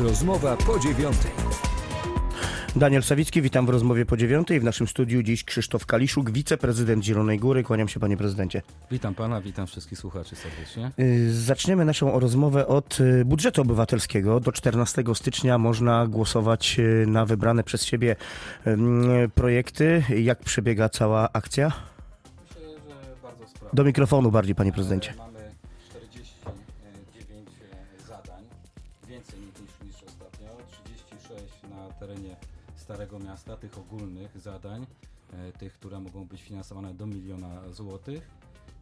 Rozmowa po dziewiątej. Daniel Sawicki, witam w rozmowie po dziewiątej. W naszym studiu dziś Krzysztof Kaliszuk, wiceprezydent Zielonej Góry. Kłaniam się, panie prezydencie. Witam pana, witam wszystkich słuchaczy serdecznie. Y, Zaczniemy naszą rozmowę od y, budżetu obywatelskiego. Do 14 stycznia można głosować y, na wybrane przez siebie projekty. Jak przebiega cała akcja? Myślę, że bardzo sprawnie. Do mikrofonu bardziej, panie prezydencie. Starego Miasta, tych ogólnych zadań, e, tych, które mogą być finansowane do miliona złotych.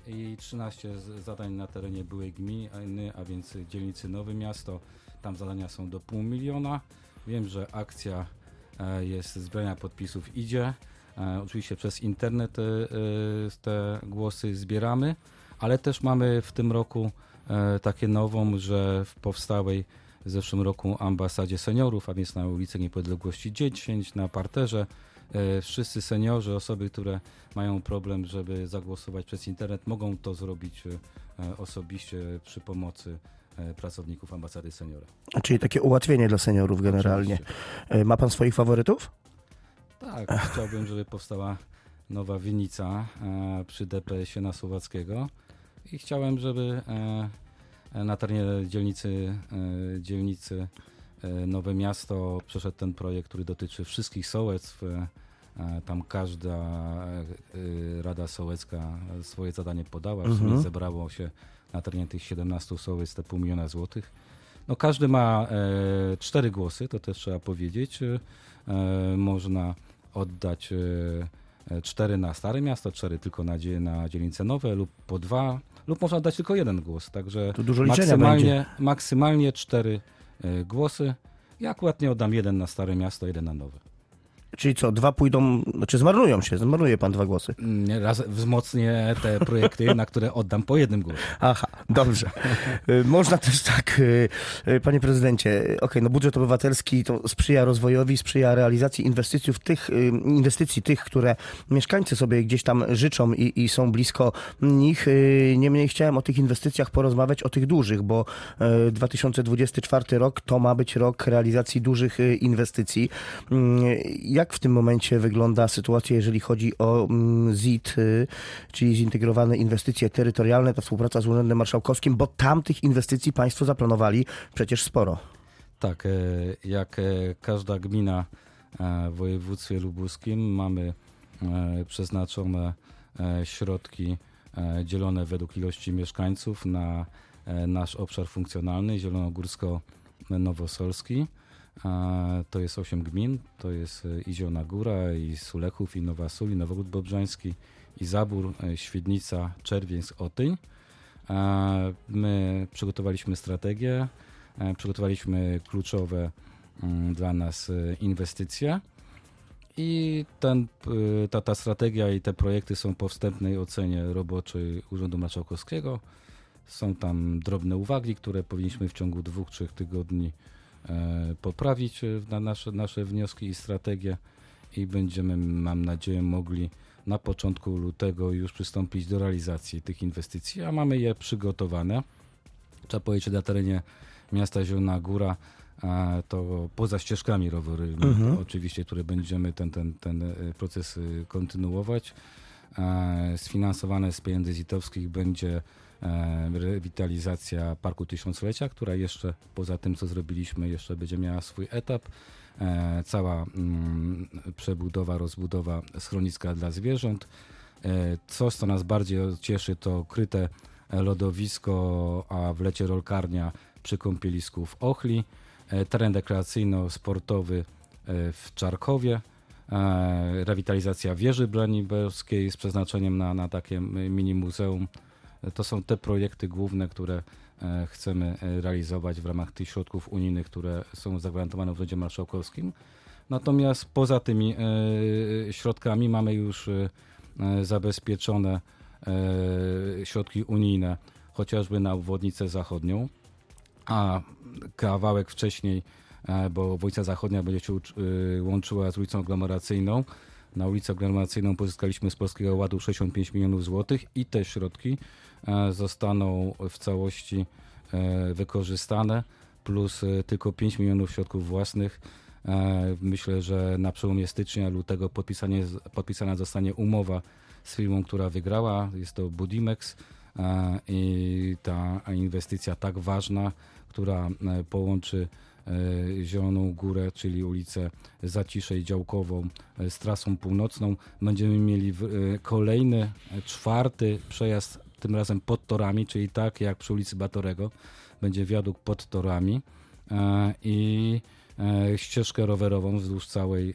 I 13 z- zadań na terenie byłej gminy, a więc dzielnicy Nowe Miasto. Tam zadania są do pół miliona. Wiem, że akcja e, jest zbierania podpisów idzie. E, Oczywiście przez internet te głosy zbieramy, ale też mamy w tym roku takie nową, że w powstałej w zeszłym roku ambasadzie seniorów, a więc na ulicy Niepodległości 10, na parterze, e, wszyscy seniorzy, osoby, które mają problem, żeby zagłosować przez internet, mogą to zrobić e, osobiście przy pomocy e, pracowników ambasady seniora. Czyli takie ułatwienie dla seniorów generalnie. Oczywiście. Ma pan swoich faworytów? Tak, chciałbym, żeby powstała nowa winnica e, przy DPS-ie na Słowackiego i chciałem, żeby na terenie dzielnicy, e, dzielnicy e, Nowe Miasto przeszedł ten projekt, który dotyczy wszystkich sołectw. E, e, tam każda e, e, Rada Sołecka swoje zadanie podała. W sumie Mhm. zebrało się na terenie tych 17 sołectw te pół miliona złotych. No każdy ma e, cztery głosy, to też trzeba powiedzieć. E, e, można oddać e, e, cztery na Stare Miasto, cztery tylko na, na dzielnice nowe lub po dwa, lub można oddać tylko jeden głos. Także Tu dużo maksymalnie, będzie. maksymalnie cztery e, głosy. Ja akurat nie oddam jeden na Stare Miasto, jeden na nowe. Czyli co, dwa pójdą, znaczy zmarnują się, zmarnuje pan dwa głosy. Nie, Raz wzmocnię te projekty, na które oddam po jednym głosie. Aha, dobrze. Y, Można też tak, y, y, panie prezydencie, okej, no budżet obywatelski to sprzyja rozwojowi, sprzyja realizacji inwestycji, tych, inwestycji tych, które mieszkańcy sobie gdzieś tam życzą i, i są blisko nich. Niemniej chciałem o tych inwestycjach porozmawiać, o tych dużych, bo y, 2024 rok to ma być rok realizacji dużych inwestycji. Y, Jak w tym momencie wygląda sytuacja, jeżeli chodzi o mm, ZIT, y, czyli zintegrowane inwestycje terytorialne, ta współpraca z Urzędem Marszałkowskim, bo tam tych inwestycji Państwo zaplanowali przecież sporo. Tak, e, jak e, każda gmina e, w województwie lubuskim mamy przeznaczone środki dzielone według ilości mieszkańców na nasz obszar funkcjonalny Zielonogórsko-Nowosolski. To jest 8 gmin, to jest e, i Zielona Góra, i Sulechów, i Nowa Sól, i Nowogród Bobrzański, i Zabór, e, Świdnica, Czerwień, Otyń. My przygotowaliśmy strategię, e, przygotowaliśmy kluczowe mm, dla nas inwestycje i ten, ta, ta strategia i te projekty są po wstępnej ocenie roboczej Urzędu Marszałkowskiego. Są tam drobne uwagi, które powinniśmy w ciągu dwóch, trzech tygodni poprawić e, na nasze, nasze wnioski i strategie i będziemy, mam nadzieję, mogli na początku lutego już przystąpić do realizacji tych inwestycji, a mamy je przygotowane. Trzeba powiedzieć, że na terenie miasta Zielona Góra e, to poza ścieżkami rowerowymi, Mhm. oczywiście, które będziemy ten, ten, ten e, proces e, kontynuować. E, Sfinansowane z pieniędzy zitowskich będzie e, rewitalizacja Parku Tysiąclecia, która jeszcze poza tym, co zrobiliśmy, jeszcze będzie miała swój etap. E, Cała mm, przebudowa, rozbudowa schroniska dla zwierząt. Coś, co nas bardziej cieszy, to kryte lodowisko, a w lecie rolkarnia przy kąpielisku w Ochli. Teren rekreacyjno-sportowy w Czarkowie. E, Rewitalizacja wieży braniborskiej z przeznaczeniem na, na takie mini muzeum. To są te projekty główne, które e, chcemy e, realizować w ramach tych środków unijnych, które są zagwarantowane w Urzędzie Marszałkowskim. Natomiast poza tymi środkami mamy już zabezpieczone środki unijne, chociażby na obwodnicę zachodnią, a kawałek wcześniej, bo obwodnica zachodnia będzie się y, łączyła z ulicą aglomeracyjną. Na ulicę aglomeracyjną pozyskaliśmy z Polskiego Ładu 65 milionów złotych i te środki e, zostaną w całości e, wykorzystane. plus tylko 5 milionów środków własnych. E, Myślę, że na przełomie stycznia, lutego podpisana zostanie umowa z firmą, która wygrała. Jest to Budimex e, i ta inwestycja tak ważna, która e, połączy e, Zieloną Górę, czyli ulicę Zacisze i Działkową e, z trasą północną. Będziemy mieli e, kolejny, e, czwarty przejazd, tym razem pod torami, czyli tak jak przy ulicy Batorego. Będzie wiadukt pod torami e, i e, ścieżkę rowerową wzdłuż całej e,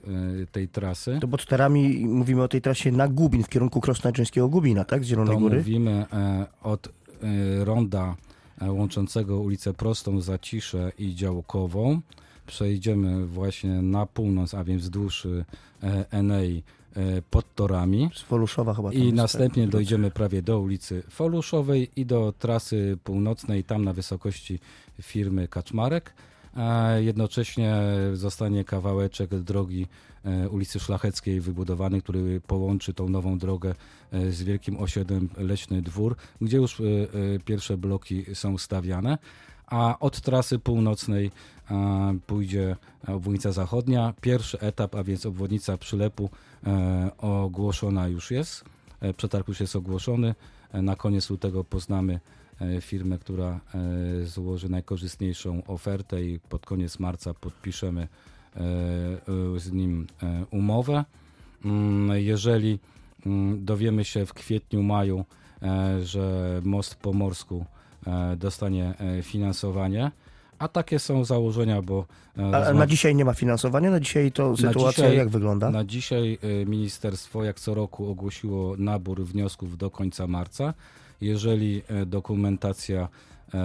tej trasy. To pod torami mówimy o tej trasie na Gubin, w kierunku Krosnaczyńskiego Gubina, tak? Z Zielonej To Góry? mówimy e, od e, ronda e, łączącego ulicę Prostą, Zaciszę i Działkową. Przejdziemy właśnie na północ, a więc wzdłuż Enei pod torami. Z Woluszowa chyba. I następnie tak? dojdziemy prawie do ulicy Foluszowej i do trasy północnej, tam na wysokości firmy Kaczmarek. A jednocześnie zostanie kawałeczek drogi e, ulicy Szlacheckiej wybudowany, który połączy tą nową drogę e, z wielkim osiedlem Leśny Dwór, gdzie już e, pierwsze bloki są stawiane. A od trasy północnej pójdzie obwodnica zachodnia. Pierwszy etap, a więc obwodnica przylepu ogłoszona już jest. Przetarg już jest ogłoszony. Na koniec lutego poznamy firmę, która e, złoży najkorzystniejszą ofertę i pod koniec marca podpiszemy e, e, z nim e, umowę. Mm, Jeżeli mm, dowiemy się w kwietniu, maju, e, że most po morsku e, dostanie e, finansowanie, a takie są założenia, bo e, A, na dzisiaj nie ma finansowania? Na dzisiaj to sytuacja dzisiaj- jak wygląda? na dzisiaj ministerstwo, jak co roku, ogłosiło nabór wniosków do końca marca. Jeżeli e, dokumentacja e,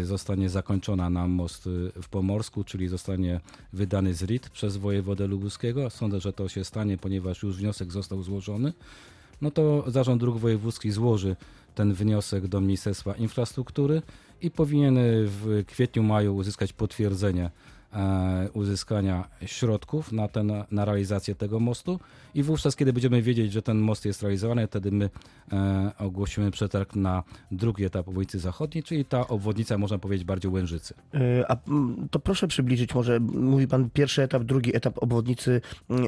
e, zostanie zakończona na most w Pomorsku, czyli zostanie wydany z RIT przez wojewodę lubuskiego, sądzę, że to się stanie, ponieważ już wniosek został złożony, no to Zarząd Dróg Wojewódzkich złoży ten wniosek do Ministerstwa Infrastruktury i powinien w kwietniu, maju uzyskać potwierdzenie uzyskania środków na, ten, na realizację tego mostu i wówczas, kiedy będziemy wiedzieć, że ten most jest realizowany, wtedy my e, ogłosimy przetarg na drugi etap obwodnicy zachodniej, czyli ta obwodnica, można powiedzieć, bardziej Łężycy. Y, A to proszę przybliżyć, może mówi pan pierwszy etap, drugi etap obwodnicy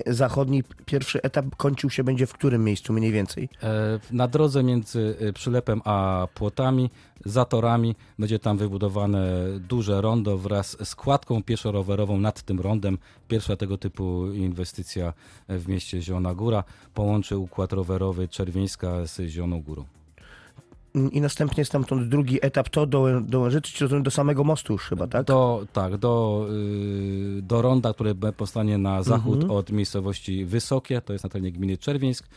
zachodniej. Pierwszy etap kończył się będzie w którym miejscu mniej więcej? E, Na drodze między e, przylepem a płotami, zatorami, będzie tam wybudowane duże rondo wraz z kładką pieszo-rowerową nad tym rondem. Pierwsza tego typu inwestycja w mieście Zielona Góra połączy układ rowerowy Czerwieńska z Zieloną Górą. I następnie stamtąd drugi etap to do, do rozumiem, do samego mostu już chyba, tak? Do, tak, do, y, do ronda, które powstanie na zachód Mhm. od miejscowości Wysokie, to jest na terenie gminy Czerwieńsk.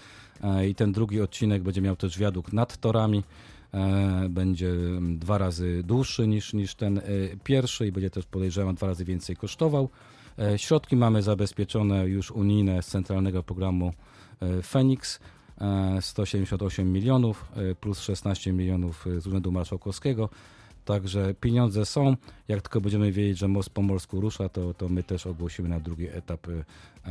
E, I ten drugi odcinek będzie miał też wiadukt nad torami. E, Będzie mm, dwa razy dłuższy niż, niż ten e, pierwszy i będzie też podejrzewam dwa razy więcej kosztował. E, Środki mamy zabezpieczone już unijne z centralnego programu Fenix. e, 178 milionów plus 16 milionów z Urzędu Marszałkowskiego. Także pieniądze są. Jak tylko będziemy wiedzieć, że most pomorsku rusza, to, to my też ogłosimy na drugi etap e,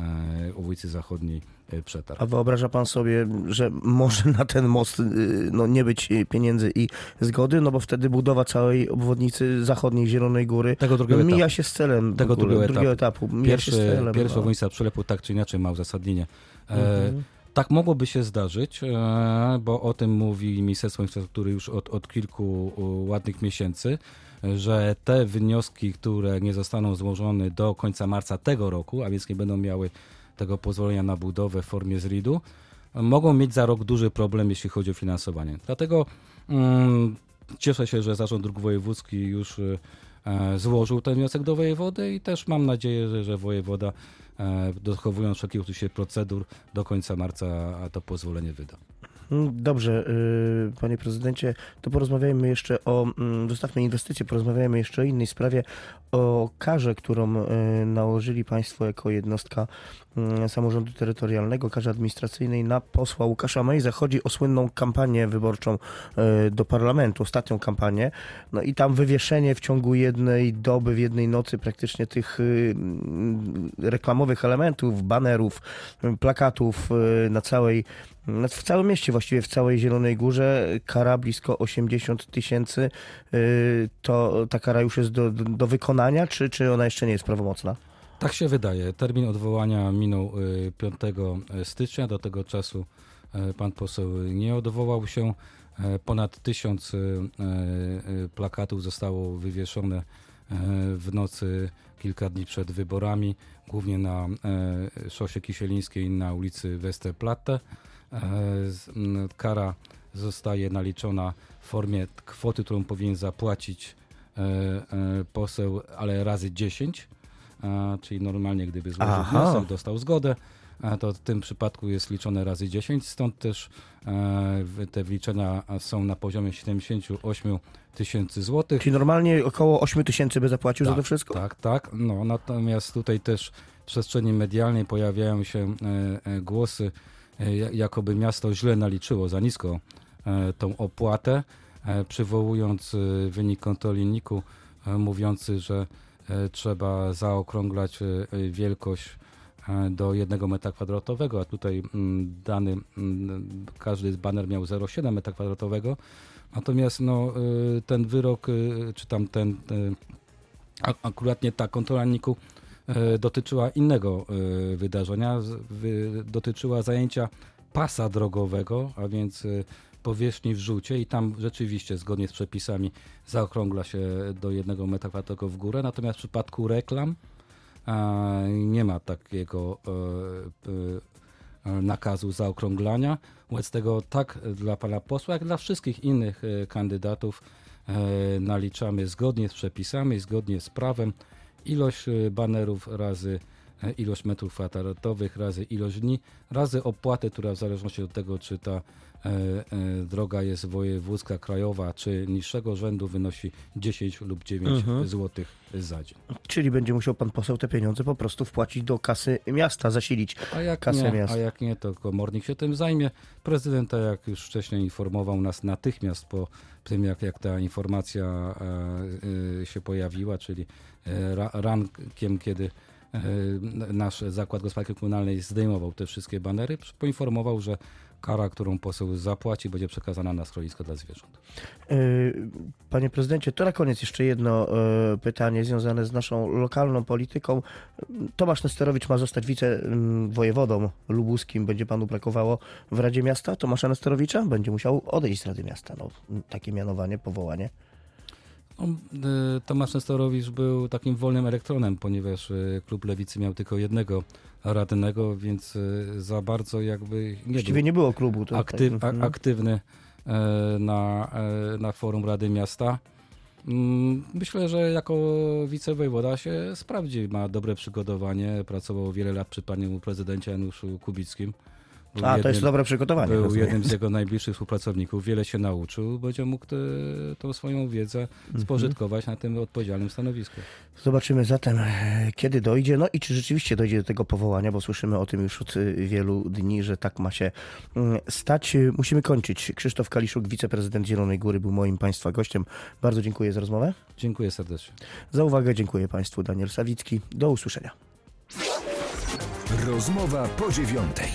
e, ulicy Zachodniej e, przetarg. A wyobraża pan sobie, że może na ten most y, no, nie być pieniędzy i zgody, no bo wtedy budowa całej obwodnicy zachodniej Zielonej Góry Tego drugiego mija etapu. się z celem Tego drugiego drugiego etapu. Mija się z Pierwszy, celem. pierwsza no. obwodnica przelepu tak czy inaczej ma uzasadnienie. E, Mhm. Tak mogłoby się zdarzyć, e, bo o tym mówi Ministerstwo Infrastruktury już od, od kilku ładnych miesięcy, że te wnioski, które nie zostaną złożone do końca marca tego roku, a więc nie będą miały tego pozwolenia na budowę w formie ZRID-u, mogą mieć za rok duży problem, jeśli chodzi o finansowanie. Dlatego mm, cieszę się, że Zarząd Dróg Wojewódzkich już e, złożył ten wniosek do wojewody i też mam nadzieję, że, że wojewoda dochowując wszelkich oczywiście procedur do końca marca to pozwolenie wyda. Mm, Dobrze, y, panie prezydencie, to porozmawiajmy jeszcze o, mm, zostawmy inwestycje, porozmawiajmy jeszcze o innej sprawie, o karze, którą y, nałożyli państwo jako jednostka mm, samorządu terytorialnego, karze administracyjnej na posła Łukasza Mejza. Chodzi o słynną kampanię wyborczą y, do parlamentu, ostatnią kampanię. No i tam wywieszenie w ciągu jednej doby, w jednej nocy praktycznie tych mm, reklamowych elementów, banerów, plakatów na całej No, W całym mieście, właściwie w całej Zielonej Górze, kara blisko 80 tysięcy. Y, To ta kara już jest do, do, wykonania, czy, czy ona jeszcze nie jest prawomocna? Tak się wydaje. Termin odwołania minął y, 5 stycznia. Do tego czasu y, pan poseł nie odwołał się. Ponad tysiąc y, y, plakatów zostało wywieszone w nocy kilka dni przed wyborami, głównie na szosie Kisielińskiej na ulicy Westerplatte. E, Kara zostaje naliczona w formie kwoty, którą powinien zapłacić e, e, poseł, ale razy 10. A, czyli normalnie, gdyby złożył Aha. wniosek, dostał zgodę, to w tym przypadku jest liczone razy 10, stąd też te wliczenia są na poziomie 78 tysięcy złotych. Czyli normalnie około 8 tysięcy by zapłacił za Tak, to wszystko? Tak, tak. No, natomiast tutaj też w przestrzeni medialnej pojawiają się głosy, jakoby miasto źle naliczyło za nisko e, tą opłatę, e, przywołując e, wynik kontroli NIK-u e, mówiący, że e, trzeba zaokrąglać e, e, wielkość e, do jednego metra kwadratowego, a tutaj mm, dany, mm, każdy baner miał 0,7 metra kwadratowego. Natomiast no, ten wyrok, czy tam ten, y, a- akurat nie ta kontrola dotyczyła innego y, wydarzenia, dotyczyła zajęcia pasa drogowego, a więc y, powierzchni w żółcie i tam rzeczywiście zgodnie z przepisami zaokrągla się do jednego metra kwadratowego w górę, natomiast w przypadku reklam nie ma takiego e, e, e, nakazu zaokrąglania. Wobec tego tak dla pana posła, jak dla wszystkich innych e, kandydatów e, naliczamy zgodnie z przepisami, zgodnie z prawem ilość e, banerów razy e, ilość metrów kwadratowych, razy ilość dni, razy opłatę, która w zależności od tego, czy ta droga jest wojewódzka, krajowa, czy niższego rzędu wynosi 10 lub 9 Mhm. złotych za dzień. Czyli będzie musiał pan poseł te pieniądze po prostu wpłacić do kasy miasta, zasilić. A jak, kasę nie, miasta. a jak nie, to komornik się tym zajmie. Prezydent, tak jak już wcześniej informował nas natychmiast po tym, jak, jak ta informacja e, e, się pojawiła, czyli e, ra, rankiem, kiedy e, nasz Zakład Gospodarki Komunalnej zdejmował te wszystkie banery, poinformował, że kara, którą poseł zapłaci, będzie przekazana na schronisko dla zwierząt. Yy, Panie prezydencie, to na koniec jeszcze jedno yy, pytanie związane z naszą lokalną polityką. Tomasz Nesterowicz ma zostać wicewojewodą lubuskim. Będzie panu brakowało w Radzie Miasta Tomasza Nesterowicza? Będzie musiał odejść z Rady Miasta. No, takie mianowanie, powołanie. No, y, Tomasz Nestorowicz był takim wolnym elektronem, ponieważ y, klub Lewicy miał tylko jednego radnego, więc y, za bardzo jakby nie Właściwie był nie było klubu. To aktyw, tak, mhm. a, aktywny e, na, e, na forum Rady Miasta. Mm, Myślę, że jako wicewojewoda się sprawdzi. Ma dobre przygotowanie. Pracował wiele lat przy panu prezydencie Januszu Kubickim. Był A, to jest jednym- dobre przygotowanie. był rozumiem. jednym z jego najbliższych współpracowników, wiele się nauczył, będzie mógł te, tą swoją wiedzę Mhm. spożytkować na tym odpowiedzialnym stanowisku. Zobaczymy zatem, e, kiedy dojdzie, no i czy rzeczywiście dojdzie do tego powołania, bo słyszymy o tym już od y, wielu dni, że tak ma się mm, stać. Musimy kończyć. Krzysztof Kaliszuk, wiceprezydent Zielonej Góry, był moim Państwa gościem. Bardzo dziękuję za rozmowę. Dziękuję serdecznie. Za uwagę dziękuję Państwu. Daniel Sawicki. Do usłyszenia. Rozmowa po dziewiątej.